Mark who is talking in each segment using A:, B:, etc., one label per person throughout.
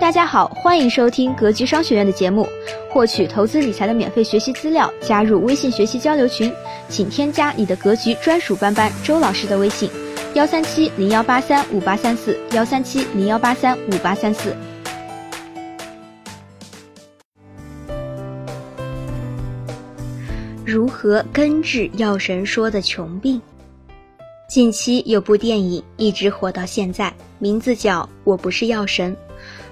A: 大家好，欢迎收听格局商学院的节目，获取投资理财的免费学习资料，加入微信学习交流群，请添加你的格局专属班班周老师的微信：幺三七零幺八三五八三四，幺三七零幺八三五八三四。如何根治药神说的穷病？近期有部电影一直火到现在，名字叫《我不是药神》。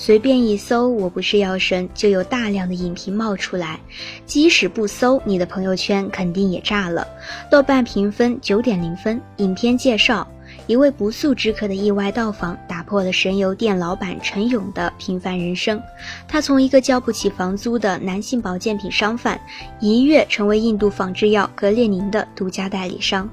A: 随便一搜“我不是药神”，就有大量的影评冒出来。即使不搜，你的朋友圈肯定也炸了。豆瓣评分九点零分。影片介绍。一位不速之客的意外到访，打破了神油店老板陈勇的平凡人生。他从一个交不起房租的男性保健品商贩，一跃成为印度仿制药格列宁的独家代理商，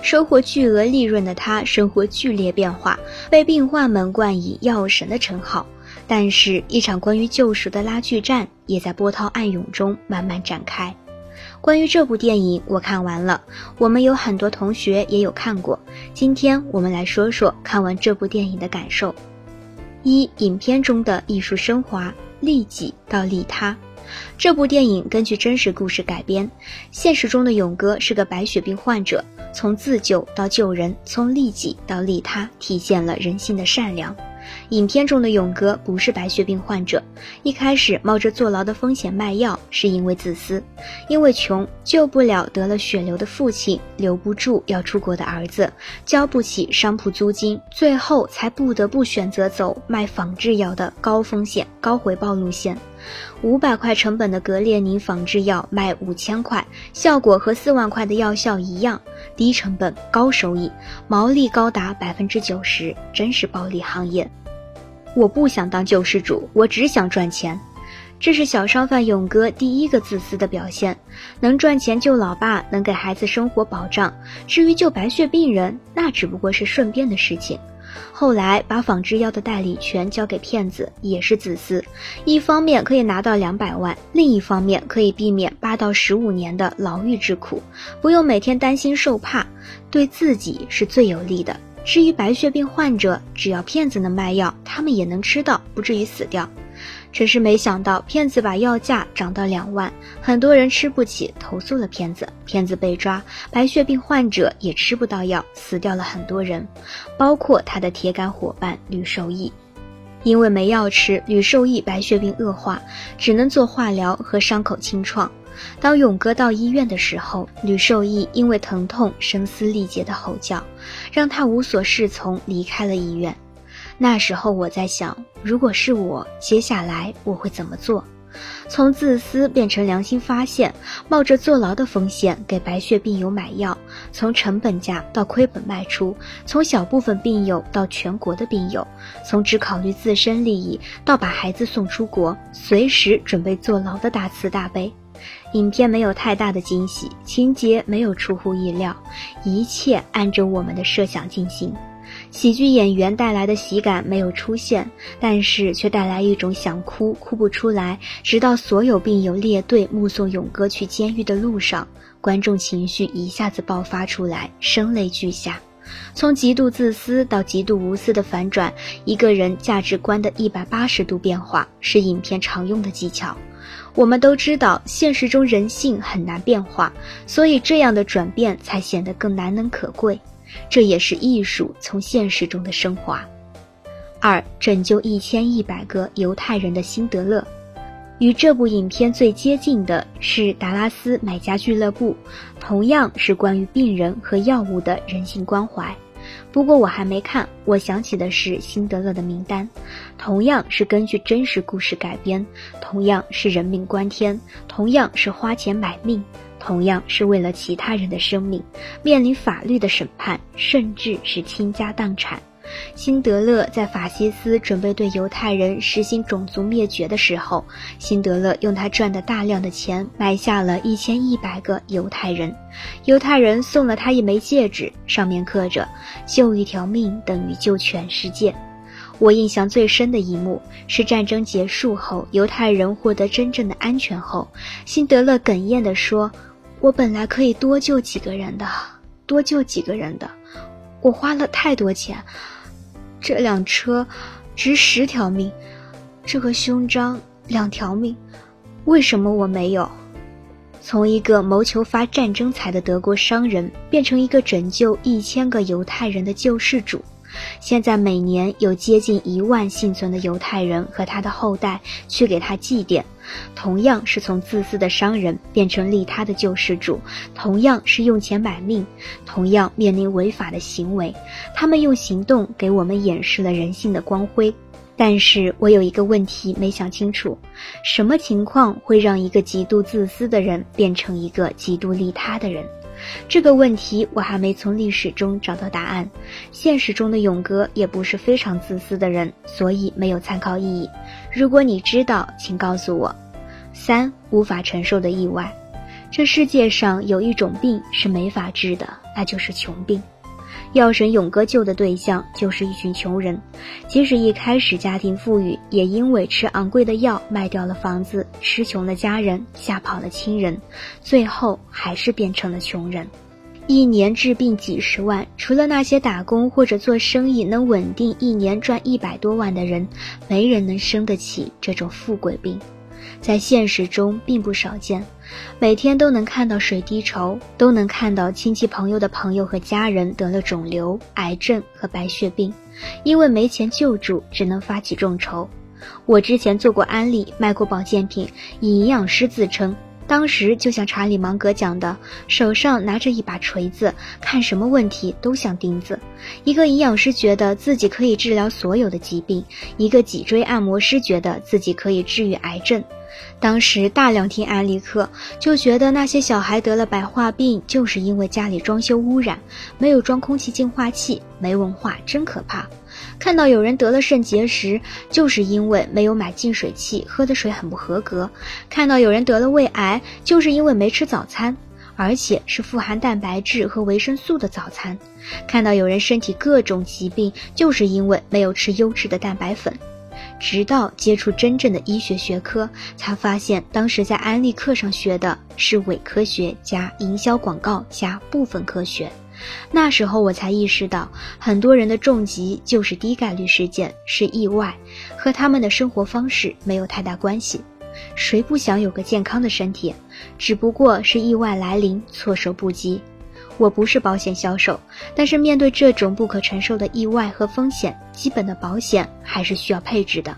A: 收获巨额利润的他，生活剧烈变化，被病患们冠以“药神”的称号。但是，一场关于救赎的拉锯战，也在波涛暗涌中慢慢展开。关于这部电影，我看完了。我们有很多同学也有看过。今天我们来说说看完这部电影的感受。一、影片中的艺术升华，利己到利他。这部电影根据真实故事改编。现实中的勇哥是个白血病患者，从自救到救人，从利己到利他，体现了人性的善良。影片中的勇哥不是白血病患者，一开始冒着坐牢的风险卖药，是因为自私，因为穷救不了得了血流的父亲，留不住要出国的儿子，交不起商铺租金，最后才不得不选择走卖仿制药的高风险高回报路线。五百块成本的格列宁仿制药卖五千块，效果和四万块的药效一样，低成本高收益，毛利高达百分之九十，真是暴利行业。我不想当救世主，我只想赚钱。这是小商贩勇哥第一个自私的表现。能赚钱救老爸，能给孩子生活保障。至于救白血病人，那只不过是顺便的事情。后来把仿制药的代理权交给骗子，也是自私。一方面可以拿到两百万，另一方面可以避免八到十五年的牢狱之苦，不用每天担心受怕，对自己是最有利的。至于白血病患者，只要骗子能卖药，他们也能吃到，不至于死掉。只是没想到，骗子把药价涨到两万，很多人吃不起，投诉了骗子。骗子被抓，白血病患者也吃不到药，死掉了很多人，包括他的铁杆伙伴吕受益。因为没药吃，吕受益白血病恶化，只能做化疗和伤口清创。当勇哥到医院的时候，吕受益因为疼痛声嘶力竭的吼叫，让他无所适从，离开了医院。那时候我在想，如果是我，接下来我会怎么做？从自私变成良心发现，冒着坐牢的风险给白血病友买药，从成本价到亏本卖出，从小部分病友到全国的病友，从只考虑自身利益到把孩子送出国，随时准备坐牢的大慈大悲。影片没有太大的惊喜，情节没有出乎意料，一切按着我们的设想进行。喜剧演员带来的喜感没有出现，但是却带来一种想哭哭不出来，直到所有病友列队目送勇哥去监狱的路上，观众情绪一下子爆发出来，声泪俱下。从极度自私到极度无私的反转，一个人价值观的一百八十度变化，是影片常用的技巧。我们都知道，现实中人性很难变化，所以这样的转变才显得更难能可贵。这也是艺术从现实中的升华。二，拯救一千一百个犹太人的辛德勒，与这部影片最接近的是达拉斯买家俱乐部，同样是关于病人和药物的人性关怀。不过我还没看，我想起的是《辛德勒的名单》，同样是根据真实故事改编，同样是人命关天，同样是花钱买命，同样是为了其他人的生命，面临法律的审判，甚至是倾家荡产。辛德勒在法西斯准备对犹太人实行种族灭绝的时候，辛德勒用他赚的大量的钱买下了一千一百个犹太人。犹太人送了他一枚戒指，上面刻着“救一条命等于救全世界”。我印象最深的一幕是战争结束后，犹太人获得真正的安全后，辛德勒哽咽地说：“我本来可以多救几个人的，多救几个人的，我花了太多钱。”这辆车值十条命，这个胸章，两条命，为什么我没有？从一个谋求发战争财的德国商人，变成一个拯救一千个犹太人的救世主。现在每年有接近一万幸存的犹太人和他的后代去给他祭奠，同样是从自私的商人变成利他的救世主，同样是用钱买命，同样面临违法的行为，他们用行动给我们演示了人性的光辉。但是我有一个问题没想清楚：什么情况会让一个极度自私的人变成一个极度利他的人？这个问题我还没从历史中找到答案。现实中的勇哥也不是非常自私的人，所以没有参考意义。如果你知道，请告诉我。三无法承受的意外，这世界上有一种病是没法治的，那就是穷病。药神勇哥救的对象就是一群穷人，即使一开始家庭富裕，也因为吃昂贵的药卖掉了房子，吃穷了家人，吓跑了亲人，最后还是变成了穷人。一年治病几十万，除了那些打工或者做生意能稳定一年赚一百多万的人，没人能生得起这种富贵病。在现实中并不少见，每天都能看到水滴筹，都能看到亲戚朋友的朋友和家人得了肿瘤、癌症和白血病，因为没钱救助，只能发起众筹。我之前做过安利，卖过保健品，以营养师自称。当时就像查理芒格讲的，手上拿着一把锤子，看什么问题都像钉子。一个营养师觉得自己可以治疗所有的疾病，一个脊椎按摩师觉得自己可以治愈癌症。当时大量听安利课，就觉得那些小孩得了白化病，就是因为家里装修污染，没有装空气净化器，没文化真可怕。看到有人得了肾结石，就是因为没有买净水器，喝的水很不合格；看到有人得了胃癌，就是因为没吃早餐，而且是富含蛋白质和维生素的早餐；看到有人身体各种疾病，就是因为没有吃优质的蛋白粉。直到接触真正的医学学科，才发现当时在安利课上学的是伪科学加营销广告加部分科学。那时候我才意识到，很多人的重疾就是低概率事件，是意外，和他们的生活方式没有太大关系。谁不想有个健康的身体？只不过是意外来临，措手不及。我不是保险销售，但是面对这种不可承受的意外和风险，基本的保险还是需要配置的。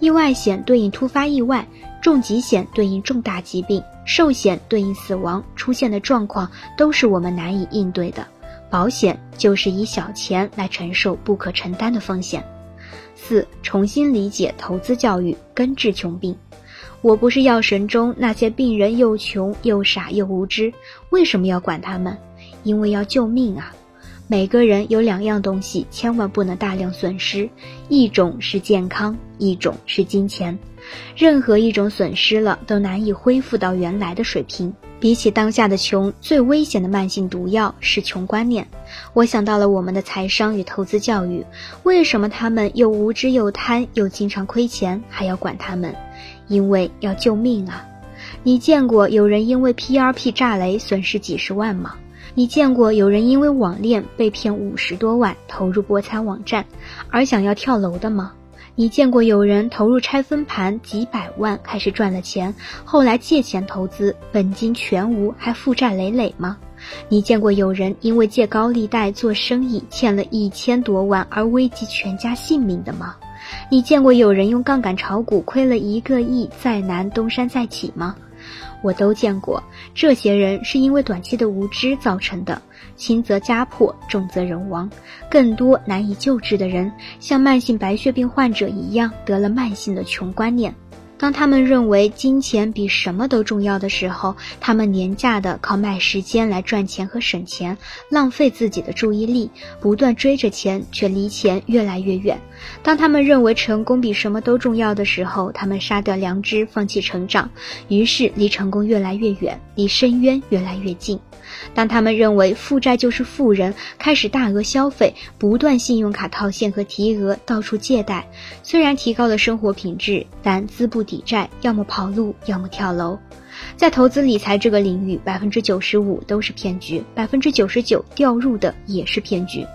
A: 意外险对应突发意外，重疾险对应重大疾病，寿险对应死亡出现的状况都是我们难以应对的。保险就是以小钱来承受不可承担的风险。四、重新理解投资教育，根治穷病。我不是药神中那些病人又穷又傻又无知，为什么要管他们？因为要救命啊！每个人有两样东西，千万不能大量损失，一种是健康，一种是金钱。任何一种损失了，都难以恢复到原来的水平。比起当下的穷，最危险的慢性毒药是穷观念。我想到了我们的财商与投资教育，为什么他们又无知又贪，又经常亏钱，还要管他们？因为要救命啊！你见过有人因为 PRP 炸雷损失几十万吗？你见过有人因为网恋被骗五十多万投入博彩网站，而想要跳楼的吗？你见过有人投入拆分盘几百万开始赚了钱，后来借钱投资本金全无还负债累累吗？你见过有人因为借高利贷做生意欠了一千多万而危及全家性命的吗？你见过有人用杠杆炒股亏了一个亿再难东山再起吗？我都见过，这些人是因为短期的无知造成的，轻则家破，重则人亡。更多难以救治的人，像慢性白血病患者一样，得了慢性的穷观念。当他们认为金钱比什么都重要的时候，他们廉价的靠卖时间来赚钱和省钱，浪费自己的注意力，不断追着钱，却离钱越来越远。当他们认为成功比什么都重要的时候，他们杀掉良知，放弃成长，于是离成功越来越远，离深渊越来越近。当他们认为负债就是富人，开始大额消费，不断信用卡套现和提额，到处借贷，虽然提高了生活品质，但资不抵债，要么跑路，要么跳楼。在投资理财这个领域，百分之九十五都是骗局，百分之九十九掉入的也是骗局。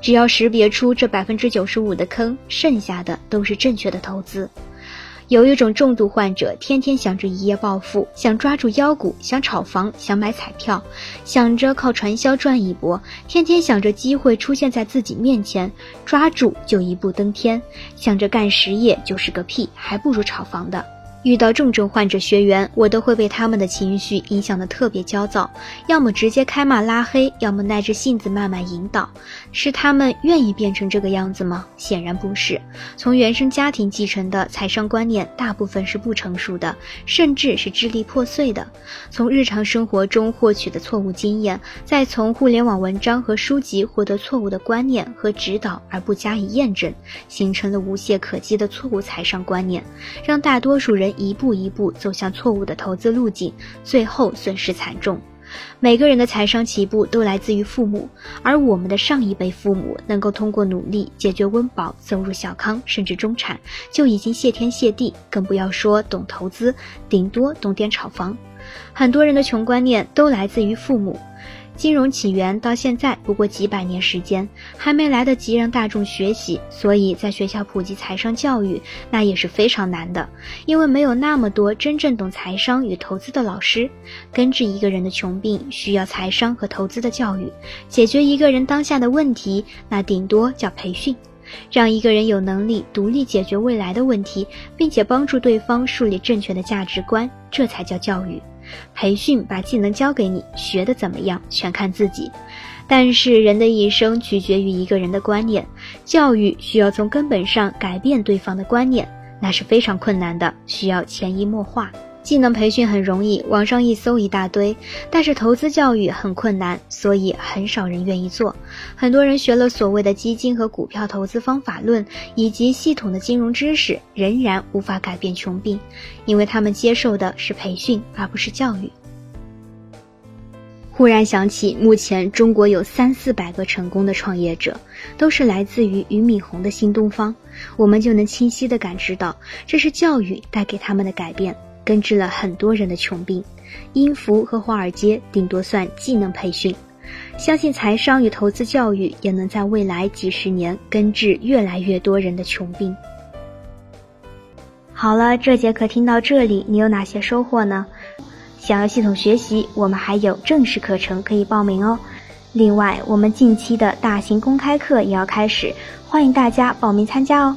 A: 只要识别出这百分之九十五的坑，剩下的都是正确的投资。有一种重度患者，天天想着一夜暴富，想抓住妖股，想炒房，想买彩票，想着靠传销赚一波，天天想着机会出现在自己面前，抓住就一步登天，想着干实业就是个屁，还不如炒房的。遇到重症患者学员，我都会被他们的情绪影响的特别焦躁，要么直接开骂拉黑，要么耐着性子慢慢引导。是他们愿意变成这个样子吗？显然不是。从原生家庭继承的财商观念，大部分是不成熟的，甚至是支离破碎的。从日常生活中获取的错误经验，再从互联网文章和书籍获得错误的观念和指导，而不加以验证，形成了无懈可击的错误财商观念，让大多数人一步一步走向错误的投资路径，最后损失惨重。每个人的财商起步都来自于父母，而我们的上一辈父母能够通过努力解决温饱，走入小康甚至中产，就已经谢天谢地，更不要说懂投资，顶多懂点炒房。很多人的穷观念都来自于父母。金融起源到现在不过几百年时间，还没来得及让大众学习，所以在学校普及财商教育那也是非常难的，因为没有那么多真正懂财商与投资的老师。根治一个人的穷病，需要财商和投资的教育；解决一个人当下的问题，那顶多叫培训，让一个人有能力独立解决未来的问题，并且帮助对方树立正确的价值观，这才叫教育。培训把技能教给你，学的怎么样全看自己。但是人的一生取决于一个人的观念，教育需要从根本上改变对方的观念，那是非常困难的，需要潜移默化。技能培训很容易，网上一搜一大堆，但是投资教育很困难，所以很少人愿意做。很多人学了所谓的基金和股票投资方法论以及系统的金融知识，仍然无法改变穷病，因为他们接受的是培训而不是教育。忽然想起，目前中国有三四百个成功的创业者，都是来自于俞敏洪的新东方，我们就能清晰地感知到，这是教育带给他们的改变。根治了很多人的穷病，音符和华尔街顶多算技能培训，相信财商与投资教育也能在未来几十年根治越来越多人的穷病。好了，这节课听到这里，你有哪些收获呢？想要系统学习，我们还有正式课程可以报名哦。另外，我们近期的大型公开课也要开始，欢迎大家报名参加哦。